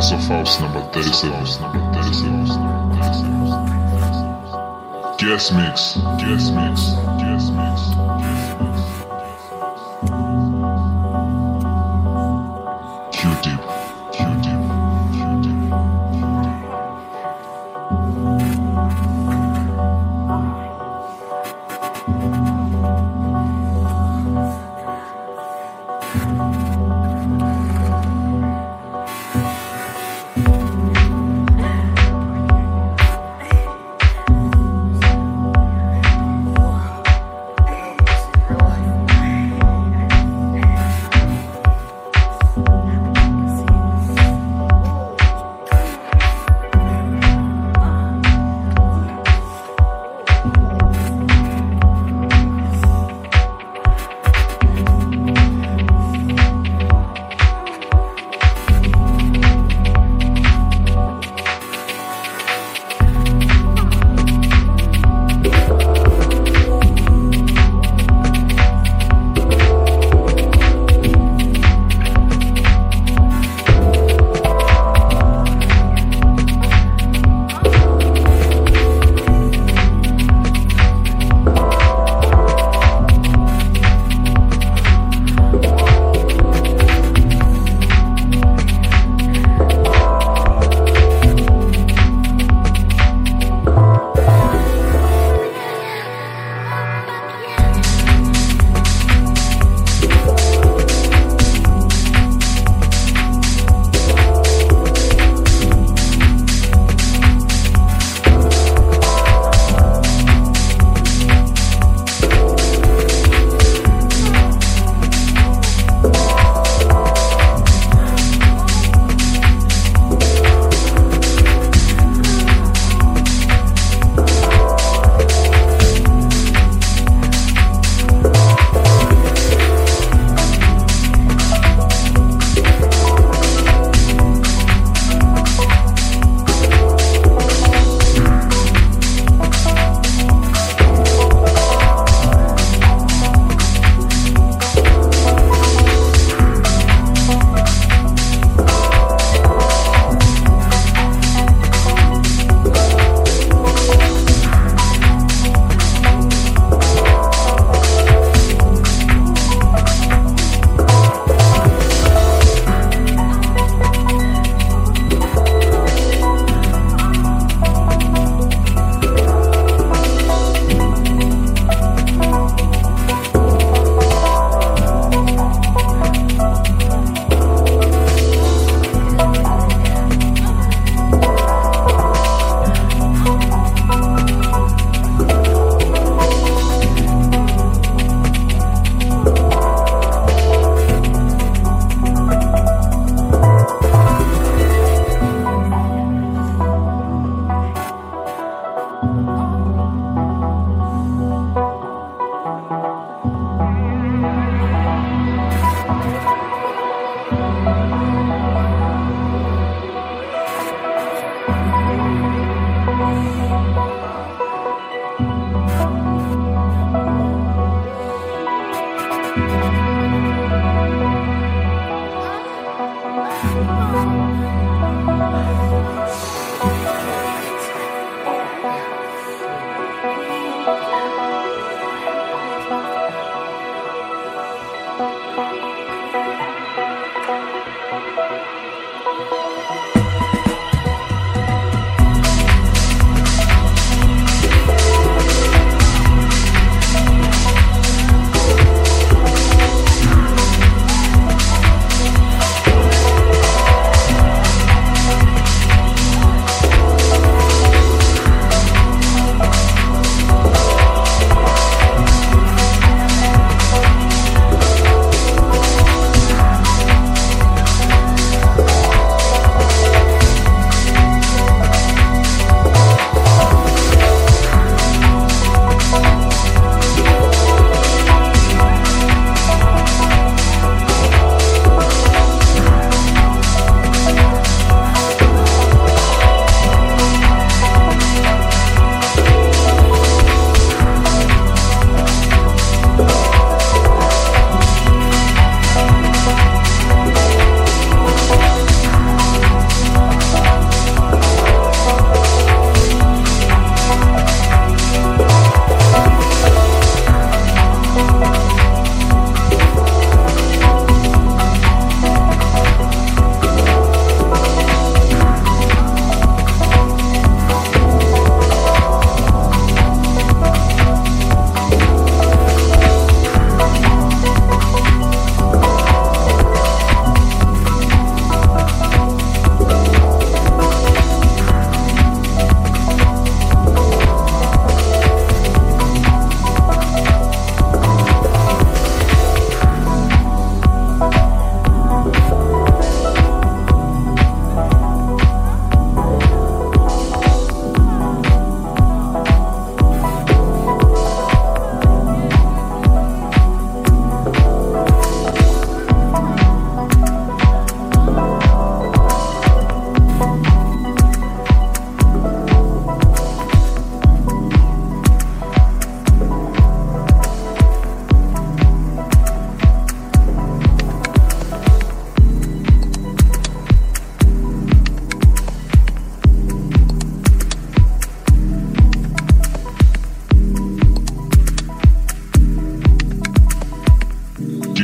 Faust number 37. Number 37. Guest mix. Guest mix.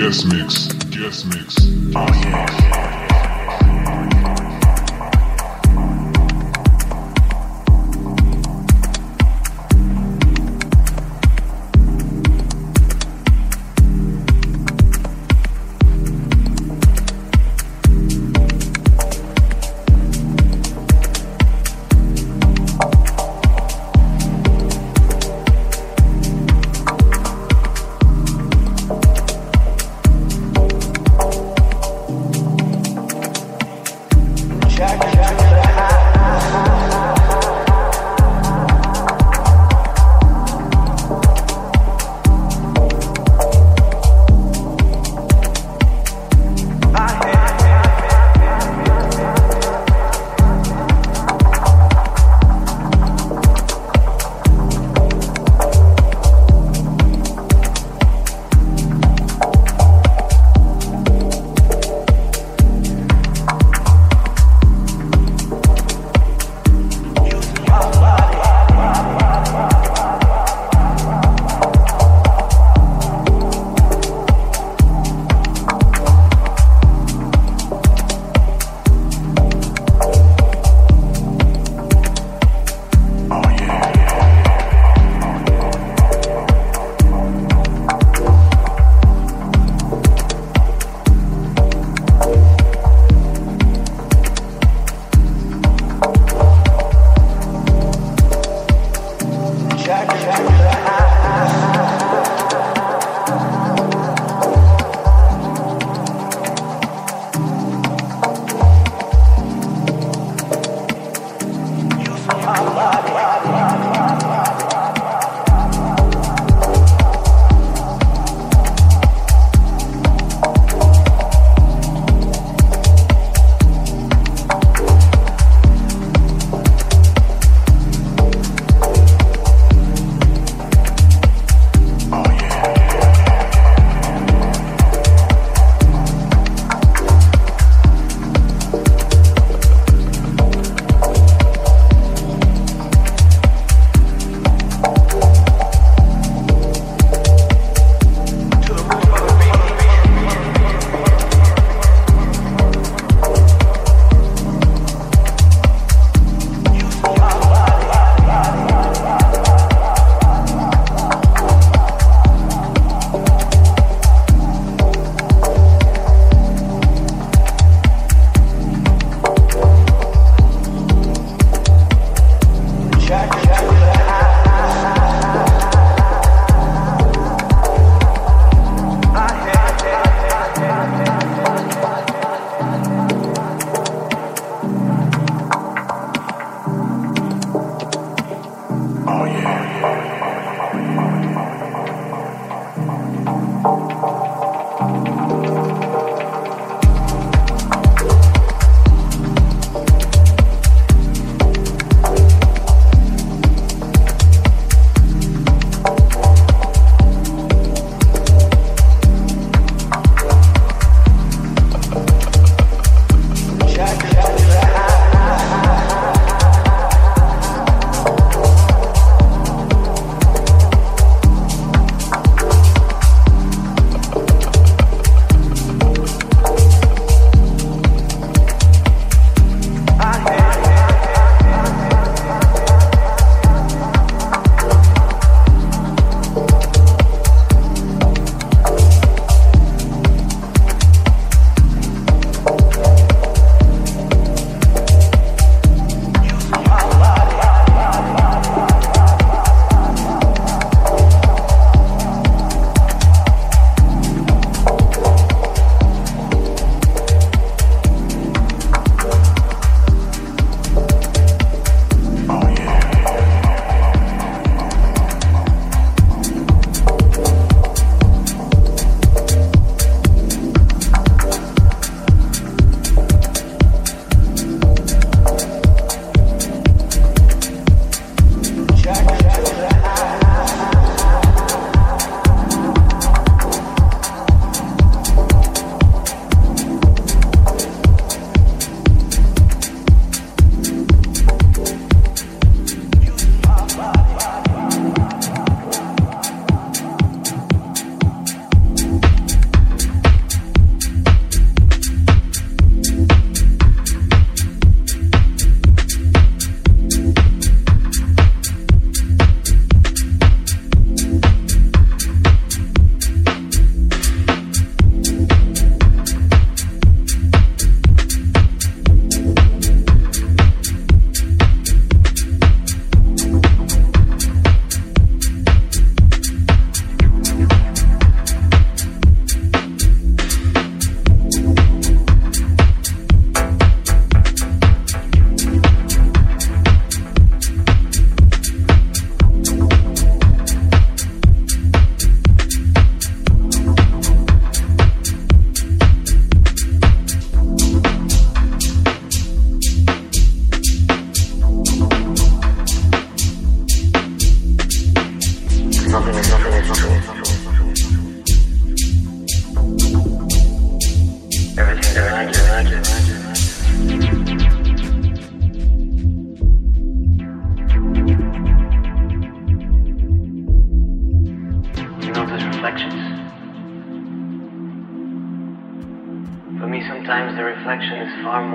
Guest mix. Guest mix. Oh yeah.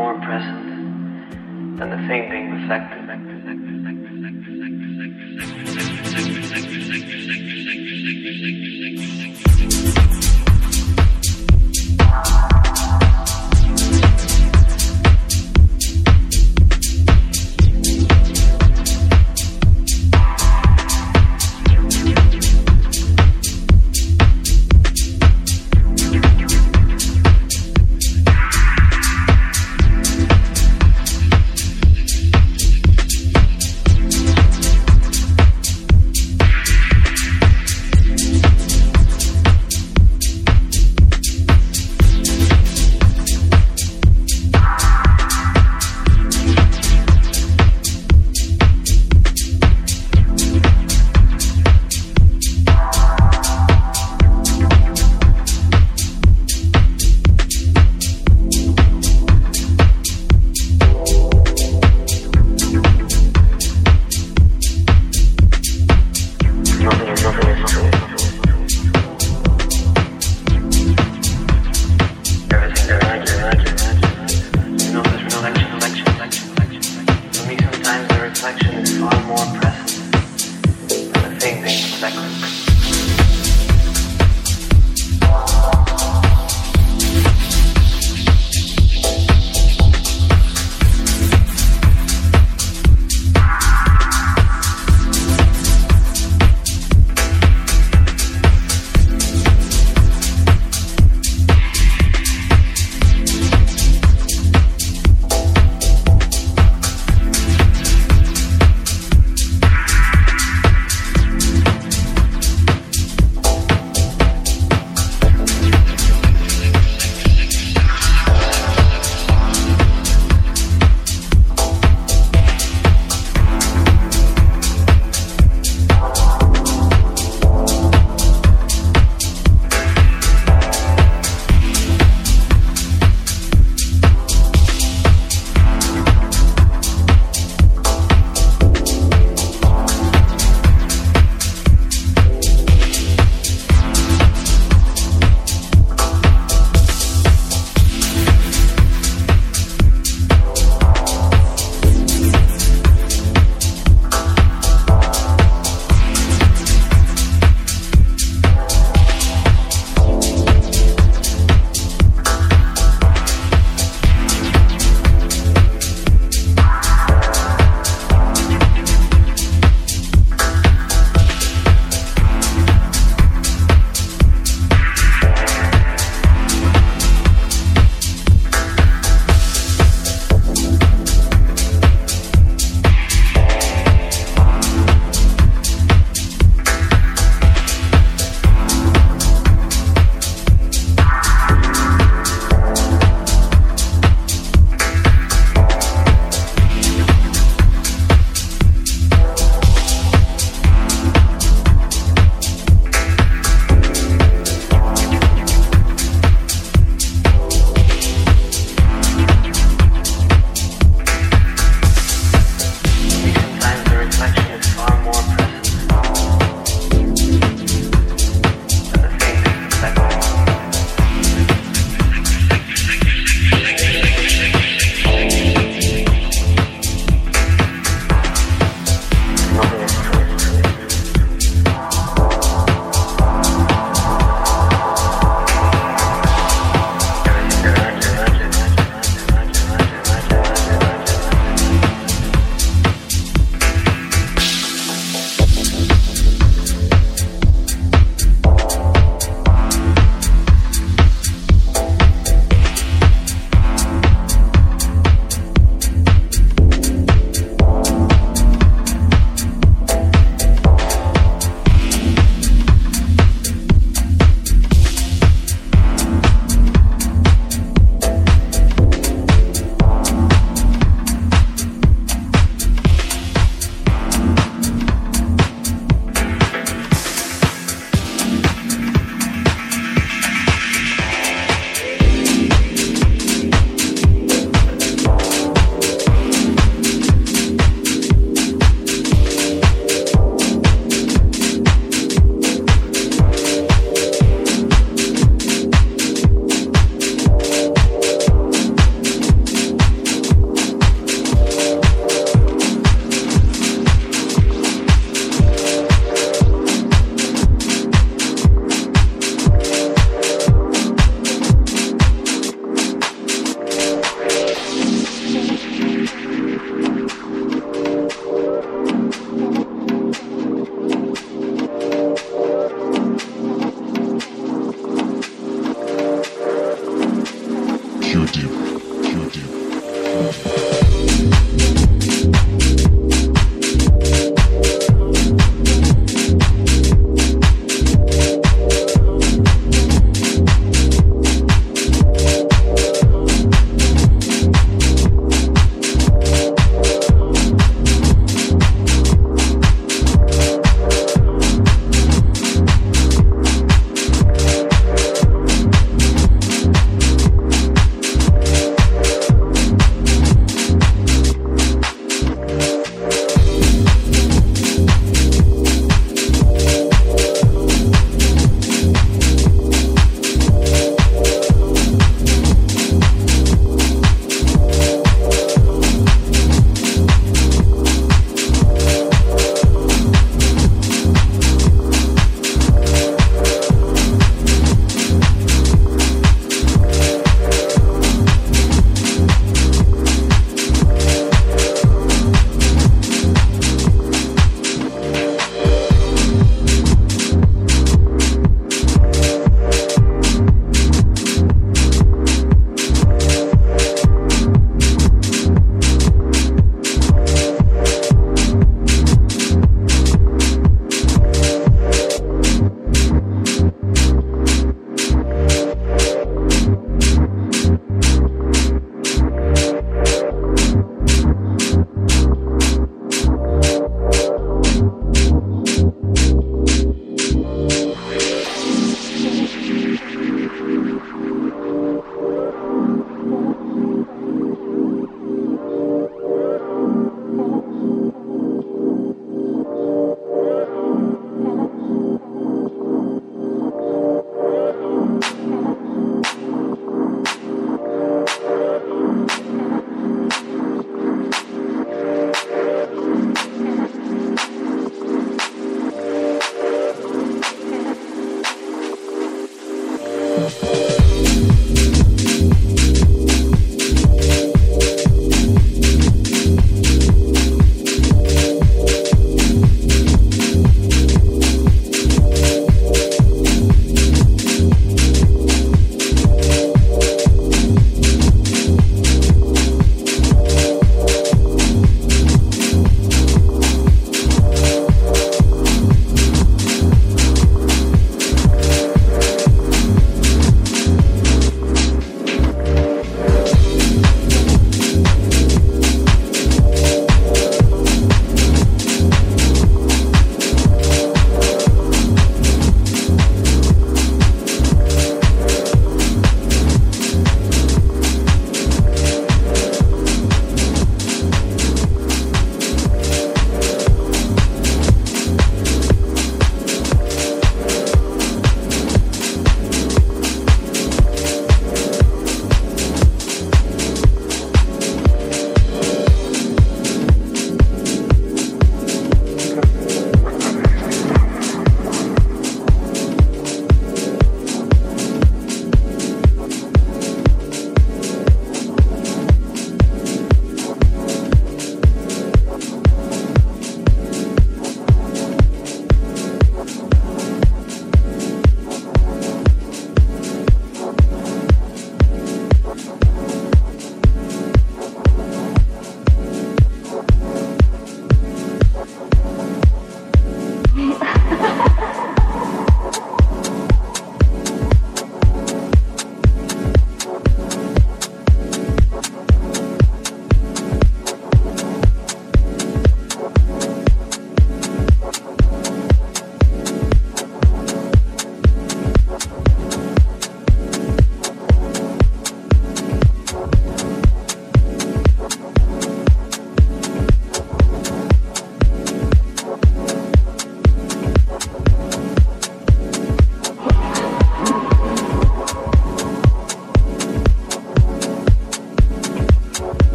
more present than the thing being reflected. Thank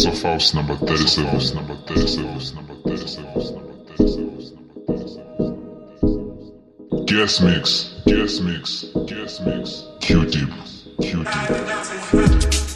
is a false number 37. Number 37. Number 37. Number 37. Guess mix. Guess mix. Guess mix. Q tip, Q tip.